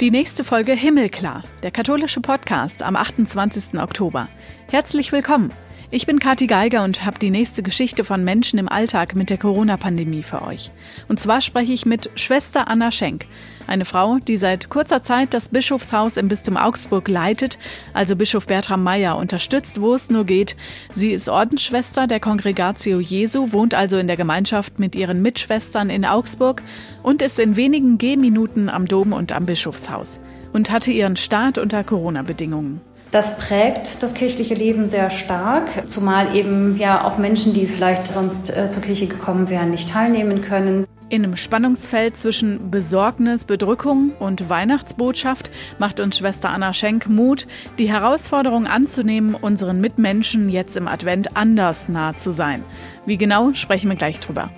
Die nächste Folge Himmelklar, der katholische Podcast am 28. Oktober. Herzlich willkommen. Ich bin Kathi Geiger und habe die nächste Geschichte von Menschen im Alltag mit der Corona-Pandemie für euch. Und zwar spreche ich mit Schwester Anna Schenk, eine Frau, die seit kurzer Zeit das Bischofshaus im Bistum Augsburg leitet, also Bischof Bertram Meyer unterstützt, wo es nur geht. Sie ist Ordensschwester der Kongregatio Jesu, wohnt also in der Gemeinschaft mit ihren Mitschwestern in Augsburg und ist in wenigen Gehminuten am Dom und am Bischofshaus und hatte ihren Start unter Corona-Bedingungen. Das prägt das kirchliche Leben sehr stark, zumal eben ja auch Menschen, die vielleicht sonst äh, zur Kirche gekommen wären, nicht teilnehmen können. In einem Spannungsfeld zwischen Besorgnis, Bedrückung und Weihnachtsbotschaft macht uns Schwester Anna Schenk Mut, die Herausforderung anzunehmen, unseren Mitmenschen jetzt im Advent anders nah zu sein. Wie genau, sprechen wir gleich drüber.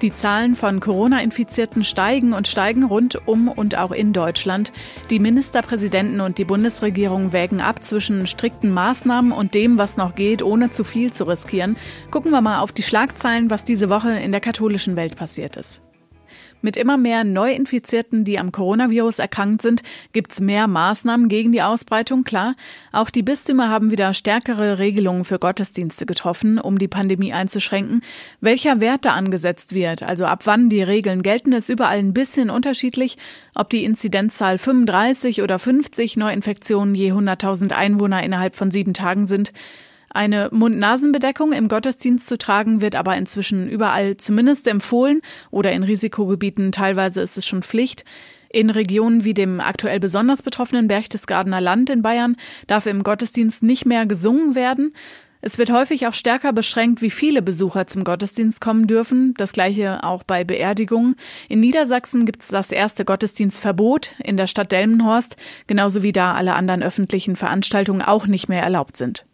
Die Zahlen von Corona-Infizierten steigen und steigen rund um und auch in Deutschland. Die Ministerpräsidenten und die Bundesregierung wägen ab zwischen strikten Maßnahmen und dem, was noch geht, ohne zu viel zu riskieren. Gucken wir mal auf die Schlagzeilen, was diese Woche in der katholischen Welt passiert ist. Mit immer mehr Neuinfizierten, die am Coronavirus erkrankt sind, gibt's mehr Maßnahmen gegen die Ausbreitung, klar. Auch die Bistümer haben wieder stärkere Regelungen für Gottesdienste getroffen, um die Pandemie einzuschränken. Welcher Wert da angesetzt wird, also ab wann die Regeln gelten, ist überall ein bisschen unterschiedlich. Ob die Inzidenzzahl 35 oder 50 Neuinfektionen je 100.000 Einwohner innerhalb von sieben Tagen sind, eine Mund-Nasen-Bedeckung im Gottesdienst zu tragen wird aber inzwischen überall zumindest empfohlen oder in Risikogebieten teilweise ist es schon Pflicht. In Regionen wie dem aktuell besonders betroffenen Berchtesgadener Land in Bayern darf im Gottesdienst nicht mehr gesungen werden. Es wird häufig auch stärker beschränkt, wie viele Besucher zum Gottesdienst kommen dürfen. Das gleiche auch bei Beerdigungen. In Niedersachsen gibt es das erste Gottesdienstverbot in der Stadt Delmenhorst, genauso wie da alle anderen öffentlichen Veranstaltungen auch nicht mehr erlaubt sind.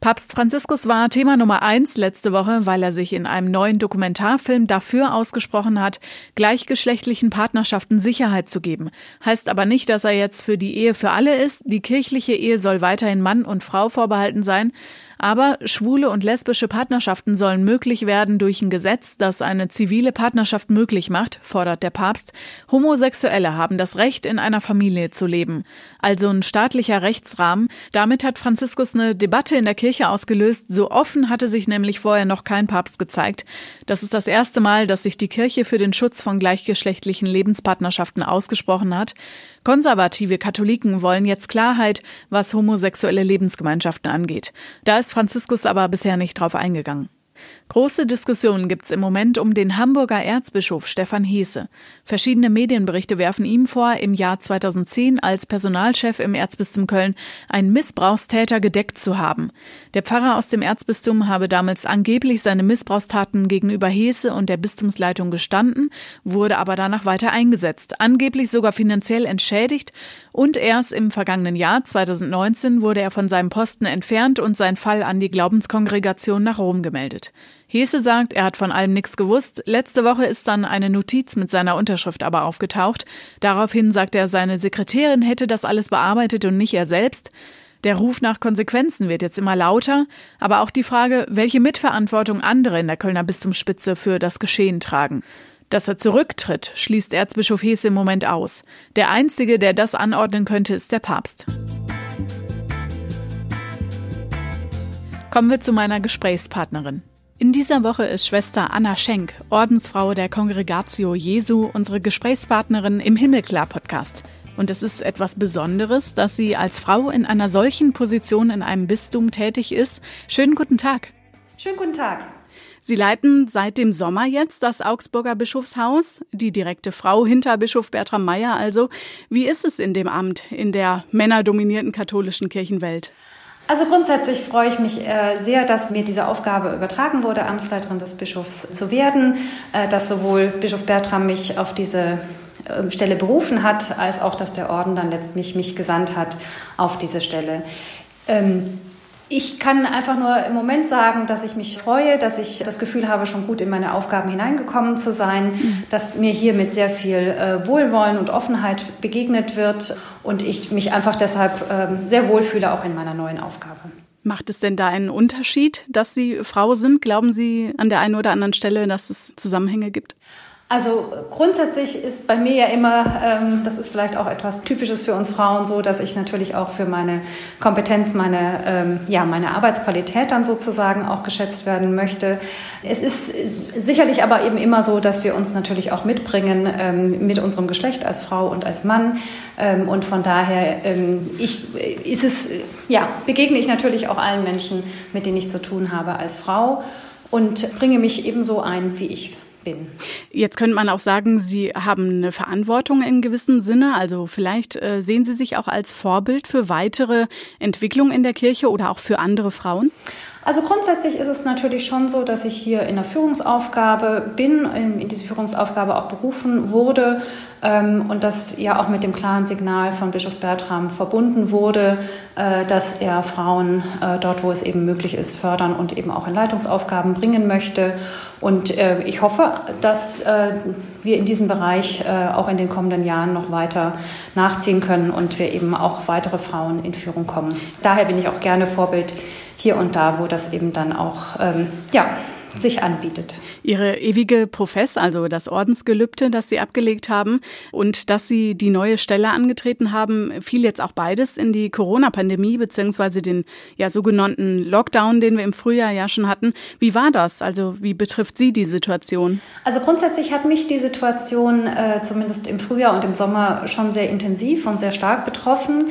Papst Franziskus war Thema Nummer eins letzte Woche, weil er sich in einem neuen Dokumentarfilm dafür ausgesprochen hat, gleichgeschlechtlichen Partnerschaften Sicherheit zu geben. Heißt aber nicht, dass er jetzt für die Ehe für alle ist. Die kirchliche Ehe soll weiterhin Mann und Frau vorbehalten sein. Aber schwule und lesbische Partnerschaften sollen möglich werden durch ein Gesetz, das eine zivile Partnerschaft möglich macht, fordert der Papst. Homosexuelle haben das Recht, in einer Familie zu leben. Also ein staatlicher Rechtsrahmen. Damit hat Franziskus eine Debatte in der Kirche ausgelöst. So offen hatte sich nämlich vorher noch kein Papst gezeigt. Das ist das erste Mal, dass sich die Kirche für den Schutz von gleichgeschlechtlichen Lebenspartnerschaften ausgesprochen hat. Konservative Katholiken wollen jetzt Klarheit, was homosexuelle Lebensgemeinschaften angeht. Da ist Franziskus aber bisher nicht drauf eingegangen. Große Diskussionen gibt es im Moment um den Hamburger Erzbischof Stefan Heese. Verschiedene Medienberichte werfen ihm vor, im Jahr 2010 als Personalchef im Erzbistum Köln einen Missbrauchstäter gedeckt zu haben. Der Pfarrer aus dem Erzbistum habe damals angeblich seine Missbrauchstaten gegenüber Heese und der Bistumsleitung gestanden, wurde aber danach weiter eingesetzt, angeblich sogar finanziell entschädigt und erst im vergangenen Jahr 2019 wurde er von seinem Posten entfernt und sein Fall an die Glaubenskongregation nach Rom gemeldet. Hese sagt, er hat von allem nichts gewusst. Letzte Woche ist dann eine Notiz mit seiner Unterschrift aber aufgetaucht. Daraufhin sagt er, seine Sekretärin hätte das alles bearbeitet und nicht er selbst. Der Ruf nach Konsequenzen wird jetzt immer lauter, aber auch die Frage, welche Mitverantwortung andere in der Kölner Bistumsspitze für das Geschehen tragen. Dass er zurücktritt, schließt Erzbischof Hese im Moment aus. Der Einzige, der das anordnen könnte, ist der Papst. Kommen wir zu meiner Gesprächspartnerin. In dieser Woche ist Schwester Anna Schenk, Ordensfrau der Kongregatio Jesu, unsere Gesprächspartnerin im Himmelklar-Podcast. Und es ist etwas Besonderes, dass sie als Frau in einer solchen Position in einem Bistum tätig ist. Schönen guten Tag. Schönen guten Tag. Sie leiten seit dem Sommer jetzt das Augsburger Bischofshaus, die direkte Frau hinter Bischof Bertram Meyer also. Wie ist es in dem Amt in der männerdominierten katholischen Kirchenwelt? Also grundsätzlich freue ich mich äh, sehr, dass mir diese Aufgabe übertragen wurde, Amtsleiterin des Bischofs zu werden, äh, dass sowohl Bischof Bertram mich auf diese ähm, Stelle berufen hat, als auch, dass der Orden dann letztlich mich gesandt hat auf diese Stelle. Ähm, ich kann einfach nur im Moment sagen, dass ich mich freue, dass ich das Gefühl habe, schon gut in meine Aufgaben hineingekommen zu sein, mhm. dass mir hier mit sehr viel äh, Wohlwollen und Offenheit begegnet wird und ich mich einfach deshalb ähm, sehr wohlfühle, auch in meiner neuen Aufgabe. Macht es denn da einen Unterschied, dass Sie Frau sind? Glauben Sie an der einen oder anderen Stelle, dass es Zusammenhänge gibt? Also grundsätzlich ist bei mir ja immer, ähm, das ist vielleicht auch etwas Typisches für uns Frauen so, dass ich natürlich auch für meine Kompetenz, meine, ähm, ja, meine Arbeitsqualität dann sozusagen auch geschätzt werden möchte. Es ist sicherlich aber eben immer so, dass wir uns natürlich auch mitbringen ähm, mit unserem Geschlecht als Frau und als Mann. Ähm, und von daher ähm, ich, ist es, ja, begegne ich natürlich auch allen Menschen, mit denen ich zu tun habe als Frau und bringe mich ebenso ein, wie ich bin. Jetzt könnte man auch sagen, Sie haben eine Verantwortung in gewissem Sinne. Also vielleicht äh, sehen Sie sich auch als Vorbild für weitere Entwicklung in der Kirche oder auch für andere Frauen? Also grundsätzlich ist es natürlich schon so, dass ich hier in der Führungsaufgabe bin, in, diese Führungsaufgabe auch berufen wurde ähm, und das ja auch mit dem klaren Signal von Bischof Bertram verbunden wurde, äh, dass er Frauen äh, dort, wo es eben möglich ist, fördern und eben auch in Leitungsaufgaben bringen möchte. Und äh, ich hoffe, dass wir in diesem Bereich auch in den kommenden Jahren noch weiter nachziehen können und wir eben auch weitere Frauen in Führung kommen. Daher bin ich auch gerne Vorbild hier und da, wo das eben dann auch ähm, ja, sich anbietet. Ihre ewige Profess, also das Ordensgelübde, das Sie abgelegt haben und dass Sie die neue Stelle angetreten haben, fiel jetzt auch beides in die Corona-Pandemie beziehungsweise den ja sogenannten Lockdown, den wir im Frühjahr ja schon hatten. Wie war das? Also wie betrifft Sie die Situation? Also grundsätzlich hat mich die Situation äh, zumindest im Frühjahr und im Sommer schon sehr intensiv und sehr stark betroffen.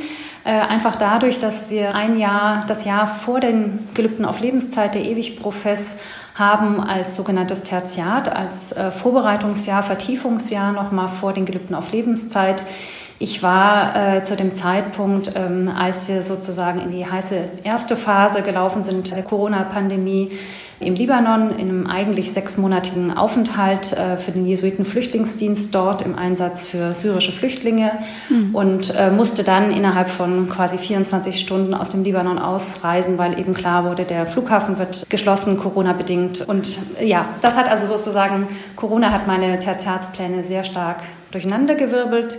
Äh, einfach dadurch, dass wir ein Jahr, das Jahr vor den Gelübden auf Lebenszeit der Ewigprofess haben als sogenanntes Tertiat, als äh, Vorbereitungsjahr, Vertiefungsjahr nochmal vor den Gelübden auf Lebenszeit. Ich war äh, zu dem Zeitpunkt, ähm, als wir sozusagen in die heiße erste Phase gelaufen sind der Corona-Pandemie, im Libanon in einem eigentlich sechsmonatigen Aufenthalt äh, für den Jesuiten-Flüchtlingsdienst dort im Einsatz für syrische Flüchtlinge mhm. und äh, musste dann innerhalb von quasi 24 Stunden aus dem Libanon ausreisen, weil eben klar wurde, der Flughafen wird geschlossen, Corona-bedingt. Und ja, das hat also sozusagen, Corona hat meine Tertiatspläne sehr stark durcheinandergewirbelt.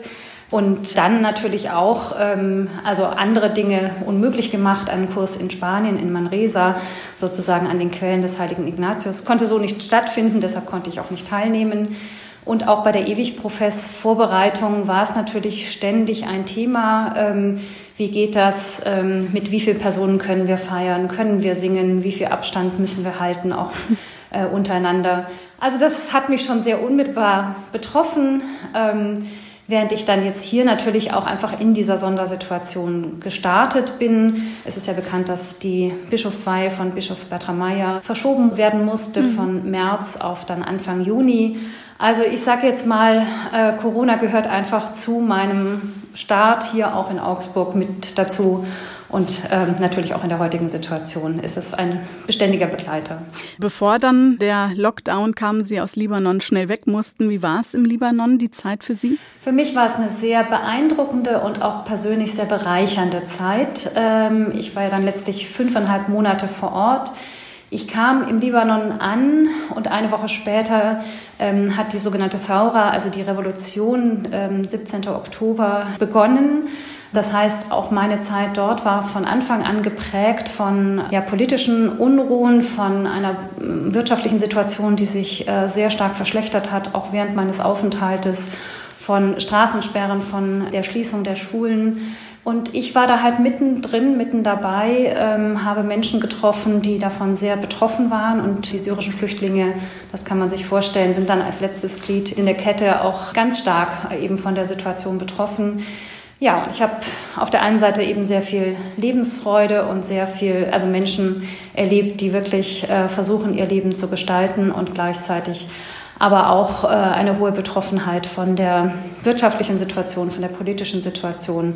Und dann natürlich auch ähm, also andere Dinge unmöglich gemacht. Einen Kurs in Spanien, in Manresa, sozusagen an den Quellen des heiligen Ignatius, konnte so nicht stattfinden, deshalb konnte ich auch nicht teilnehmen. Und auch bei der Ewigprofess-Vorbereitung war es natürlich ständig ein Thema. Ähm, wie geht das? Ähm, mit wie vielen Personen können wir feiern? Können wir singen? Wie viel Abstand müssen wir halten, auch äh, untereinander? Also das hat mich schon sehr unmittelbar betroffen. Ähm, Während ich dann jetzt hier natürlich auch einfach in dieser Sondersituation gestartet bin. Es ist ja bekannt, dass die Bischofsweihe von Bischof Bertram Meyer verschoben werden musste mhm. von März auf dann Anfang Juni. Also ich sage jetzt mal, äh, Corona gehört einfach zu meinem Start hier auch in Augsburg mit dazu. Und ähm, natürlich auch in der heutigen Situation ist es ein beständiger Begleiter. Bevor dann der Lockdown kam, Sie aus Libanon schnell weg mussten, wie war es im Libanon, die Zeit für Sie? Für mich war es eine sehr beeindruckende und auch persönlich sehr bereichernde Zeit. Ähm, ich war ja dann letztlich fünfeinhalb Monate vor Ort. Ich kam im Libanon an und eine Woche später ähm, hat die sogenannte Thaura, also die Revolution, ähm, 17. Oktober, begonnen. Das heißt, auch meine Zeit dort war von Anfang an geprägt von ja, politischen Unruhen, von einer mm, wirtschaftlichen Situation, die sich äh, sehr stark verschlechtert hat, auch während meines Aufenthaltes, von Straßensperren, von der Schließung der Schulen. Und ich war da halt mittendrin, mitten dabei, ähm, habe Menschen getroffen, die davon sehr betroffen waren. Und die syrischen Flüchtlinge, das kann man sich vorstellen, sind dann als letztes Glied in der Kette auch ganz stark eben von der Situation betroffen. Ja, und ich habe auf der einen Seite eben sehr viel Lebensfreude und sehr viel, also Menschen erlebt, die wirklich äh, versuchen, ihr Leben zu gestalten und gleichzeitig aber auch äh, eine hohe Betroffenheit von der wirtschaftlichen Situation, von der politischen Situation.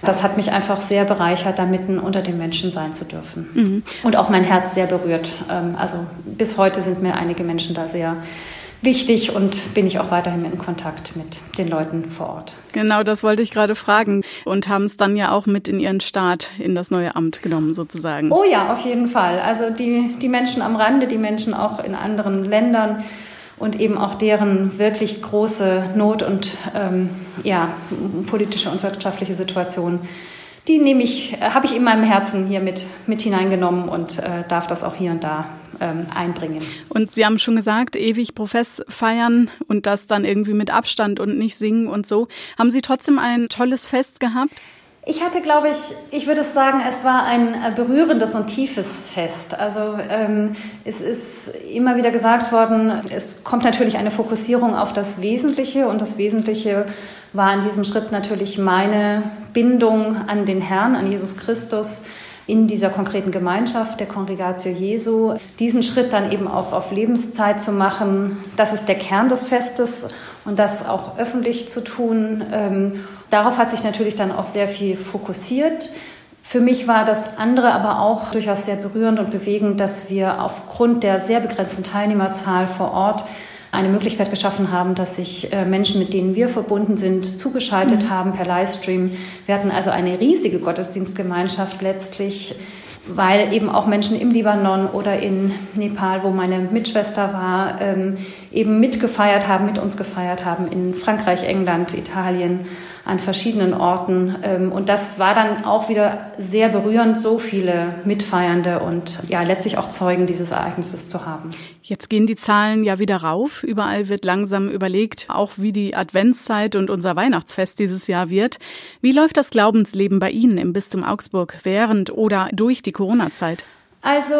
Das hat mich einfach sehr bereichert, da mitten unter den Menschen sein zu dürfen. Mhm. Und auch mein Herz sehr berührt. Ähm, also bis heute sind mir einige Menschen da sehr wichtig und bin ich auch weiterhin in Kontakt mit den Leuten vor Ort. Genau, das wollte ich gerade fragen und haben es dann ja auch mit in Ihren Start in das neue Amt genommen sozusagen. Oh ja, auf jeden Fall. Also die, die Menschen am Rande, die Menschen auch in anderen Ländern und eben auch deren wirklich große Not und ähm, ja, politische und wirtschaftliche Situation die nehme ich, äh, habe ich in meinem Herzen hier mit, mit hineingenommen und äh, darf das auch hier und da ähm, einbringen. Und Sie haben schon gesagt, ewig Profess feiern und das dann irgendwie mit Abstand und nicht singen und so. Haben Sie trotzdem ein tolles Fest gehabt? Ich hatte, glaube ich, ich würde sagen, es war ein äh, berührendes und tiefes Fest. Also ähm, es ist immer wieder gesagt worden, es kommt natürlich eine Fokussierung auf das Wesentliche und das Wesentliche war in diesem Schritt natürlich meine Bindung an den Herrn, an Jesus Christus in dieser konkreten Gemeinschaft der Kongregatio Jesu, diesen Schritt dann eben auch auf Lebenszeit zu machen, das ist der Kern des Festes und das auch öffentlich zu tun. Ähm, darauf hat sich natürlich dann auch sehr viel fokussiert. Für mich war das andere aber auch durchaus sehr berührend und bewegend, dass wir aufgrund der sehr begrenzten Teilnehmerzahl vor Ort eine Möglichkeit geschaffen haben, dass sich äh, Menschen, mit denen wir verbunden sind, zugeschaltet mhm. haben per Livestream. Wir hatten also eine riesige Gottesdienstgemeinschaft letztlich, weil eben auch Menschen im Libanon oder in Nepal, wo meine Mitschwester war, ähm, eben mitgefeiert haben, mit uns gefeiert haben, in Frankreich, England, Italien an verschiedenen Orten. Ähm, und das war dann auch wieder sehr berührend, so viele Mitfeiernde und ja, letztlich auch Zeugen dieses Ereignisses zu haben. Jetzt gehen die Zahlen ja wieder rauf. Überall wird langsam überlegt, auch wie die Adventszeit und unser Weihnachtsfest dieses Jahr wird. Wie läuft das Glaubensleben bei Ihnen im Bistum Augsburg während oder durch die Corona-Zeit? Also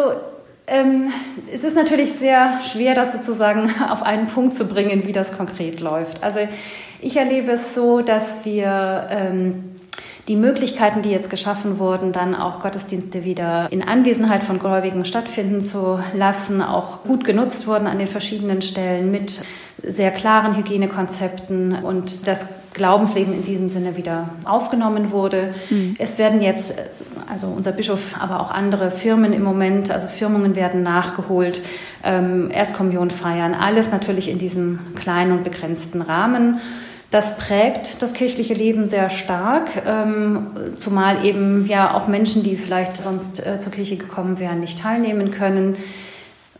ähm, es ist natürlich sehr schwer, das sozusagen auf einen Punkt zu bringen, wie das konkret läuft. Also ich erlebe es so, dass wir ähm, die Möglichkeiten, die jetzt geschaffen wurden, dann auch Gottesdienste wieder in Anwesenheit von Gläubigen stattfinden zu lassen, auch gut genutzt wurden an den verschiedenen Stellen mit sehr klaren Hygienekonzepten und das Glaubensleben in diesem Sinne wieder aufgenommen wurde. Mhm. Es werden jetzt, also unser Bischof, aber auch andere Firmen im Moment, also Firmungen werden nachgeholt, ähm, Erstkommunion feiern, alles natürlich in diesem kleinen und begrenzten Rahmen. Das prägt das kirchliche Leben sehr stark, ähm, zumal eben ja auch Menschen, die vielleicht sonst äh, zur Kirche gekommen wären, nicht teilnehmen können.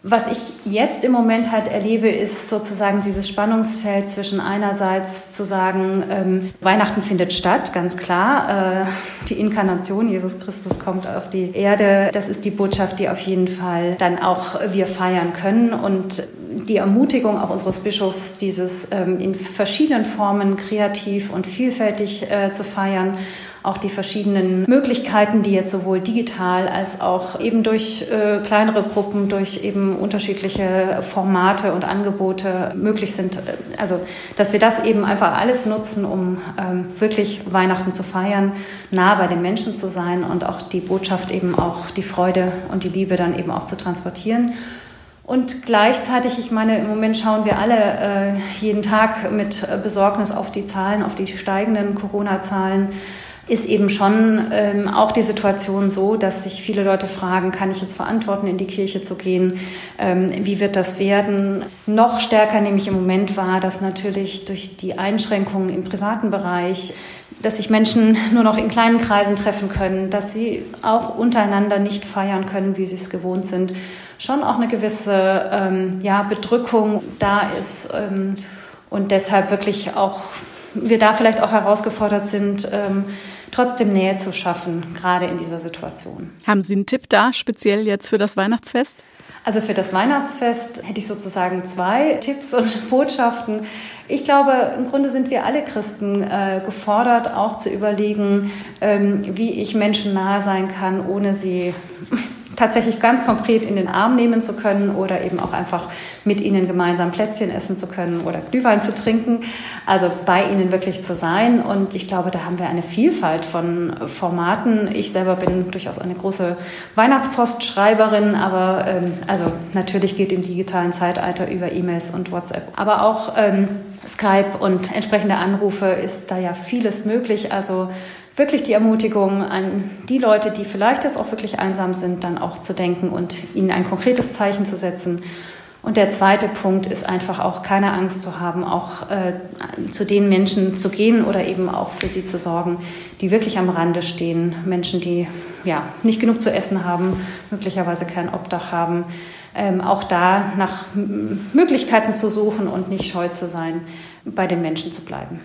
Was ich jetzt im Moment halt erlebe, ist sozusagen dieses Spannungsfeld zwischen einerseits zu sagen, ähm, Weihnachten findet statt, ganz klar. Äh, die Inkarnation, Jesus Christus kommt auf die Erde. Das ist die Botschaft, die auf jeden Fall dann auch wir feiern können. Und die Ermutigung auch unseres Bischofs, dieses ähm, in verschiedenen Formen kreativ und vielfältig äh, zu feiern auch die verschiedenen Möglichkeiten, die jetzt sowohl digital als auch eben durch äh, kleinere Gruppen, durch eben unterschiedliche Formate und Angebote möglich sind. Also, dass wir das eben einfach alles nutzen, um ähm, wirklich Weihnachten zu feiern, nah bei den Menschen zu sein und auch die Botschaft eben auch die Freude und die Liebe dann eben auch zu transportieren. Und gleichzeitig, ich meine, im Moment schauen wir alle äh, jeden Tag mit Besorgnis auf die Zahlen, auf die steigenden Corona-Zahlen ist eben schon ähm, auch die Situation so, dass sich viele Leute fragen, kann ich es verantworten, in die Kirche zu gehen? Ähm, wie wird das werden? Noch stärker nehme ich im Moment wahr, dass natürlich durch die Einschränkungen im privaten Bereich, dass sich Menschen nur noch in kleinen Kreisen treffen können, dass sie auch untereinander nicht feiern können, wie sie es gewohnt sind, schon auch eine gewisse ähm, ja, Bedrückung da ist ähm, und deshalb wirklich auch wir da vielleicht auch herausgefordert sind, ähm, trotzdem Nähe zu schaffen, gerade in dieser Situation. Haben Sie einen Tipp da, speziell jetzt für das Weihnachtsfest? Also für das Weihnachtsfest hätte ich sozusagen zwei Tipps und Botschaften. Ich glaube, im Grunde sind wir alle Christen äh, gefordert, auch zu überlegen, ähm, wie ich Menschen nahe sein kann, ohne sie tatsächlich ganz konkret in den Arm nehmen zu können oder eben auch einfach mit ihnen gemeinsam Plätzchen essen zu können oder Glühwein zu trinken. Also bei ihnen wirklich zu sein. Und ich glaube, da haben wir eine Vielfalt von Formaten. Ich selber bin durchaus eine große Weihnachtspostschreiberin, aber ähm, also natürlich geht im digitalen Zeitalter über E-Mails und WhatsApp. Aber auch ähm, Skype und entsprechende Anrufe ist da ja vieles möglich. Also wirklich die Ermutigung an die Leute, die vielleicht jetzt auch wirklich einsam sind, dann auch zu denken und ihnen ein konkretes Zeichen zu setzen. Und der zweite Punkt ist einfach auch keine Angst zu haben, auch äh, zu den Menschen zu gehen oder eben auch für sie zu sorgen, die wirklich am Rande stehen. Menschen, die ja nicht genug zu essen haben, möglicherweise kein Obdach haben. Ähm, auch da nach Möglichkeiten zu suchen und nicht scheu zu sein, bei den Menschen zu bleiben.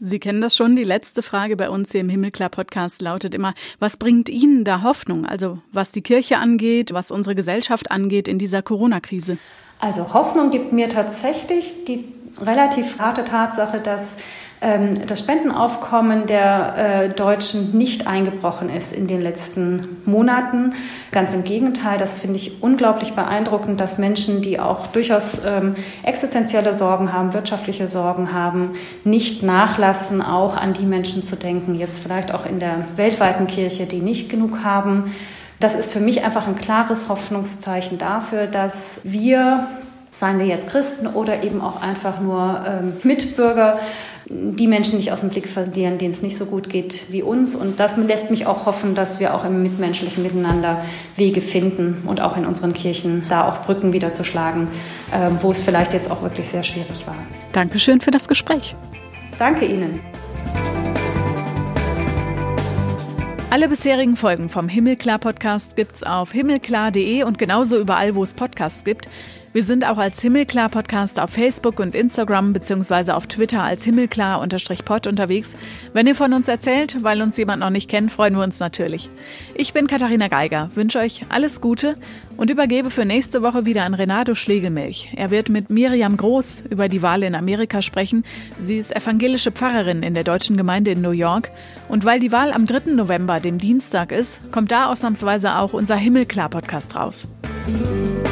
Sie kennen das schon. Die letzte Frage bei uns hier im Himmelklar-Podcast lautet immer, was bringt Ihnen da Hoffnung? Also was die Kirche angeht, was unsere Gesellschaft angeht in dieser Corona-Krise. Also Hoffnung gibt mir tatsächlich die relativ harte Tatsache, dass das Spendenaufkommen der äh, Deutschen nicht eingebrochen ist in den letzten Monaten. Ganz im Gegenteil, das finde ich unglaublich beeindruckend, dass Menschen, die auch durchaus ähm, existenzielle Sorgen haben, wirtschaftliche Sorgen haben, nicht nachlassen, auch an die Menschen zu denken, jetzt vielleicht auch in der weltweiten Kirche, die nicht genug haben. Das ist für mich einfach ein klares Hoffnungszeichen dafür, dass wir, seien wir jetzt Christen oder eben auch einfach nur ähm, Mitbürger, die Menschen nicht aus dem Blick verlieren, denen es nicht so gut geht wie uns. Und das lässt mich auch hoffen, dass wir auch im mitmenschlichen Miteinander Wege finden und auch in unseren Kirchen da auch Brücken wieder zu schlagen, äh, wo es vielleicht jetzt auch wirklich sehr schwierig war. Dankeschön für das Gespräch. Danke Ihnen. Alle bisherigen Folgen vom Himmelklar Podcast gibt's auf himmelklar.de und genauso überall, wo es Podcasts gibt. Wir sind auch als Himmelklar Podcast auf Facebook und Instagram beziehungsweise auf Twitter als Himmelklar-Pod unterwegs. Wenn ihr von uns erzählt, weil uns jemand noch nicht kennt, freuen wir uns natürlich. Ich bin Katharina Geiger, wünsche euch alles Gute und übergebe für nächste Woche wieder an Renato Schlegelmilch. Er wird mit Miriam Groß über die Wahl in Amerika sprechen. Sie ist evangelische Pfarrerin in der deutschen Gemeinde in New York. Und weil die Wahl am 3. November, dem Dienstag ist, kommt da ausnahmsweise auch unser Himmelklar-Podcast raus. Musik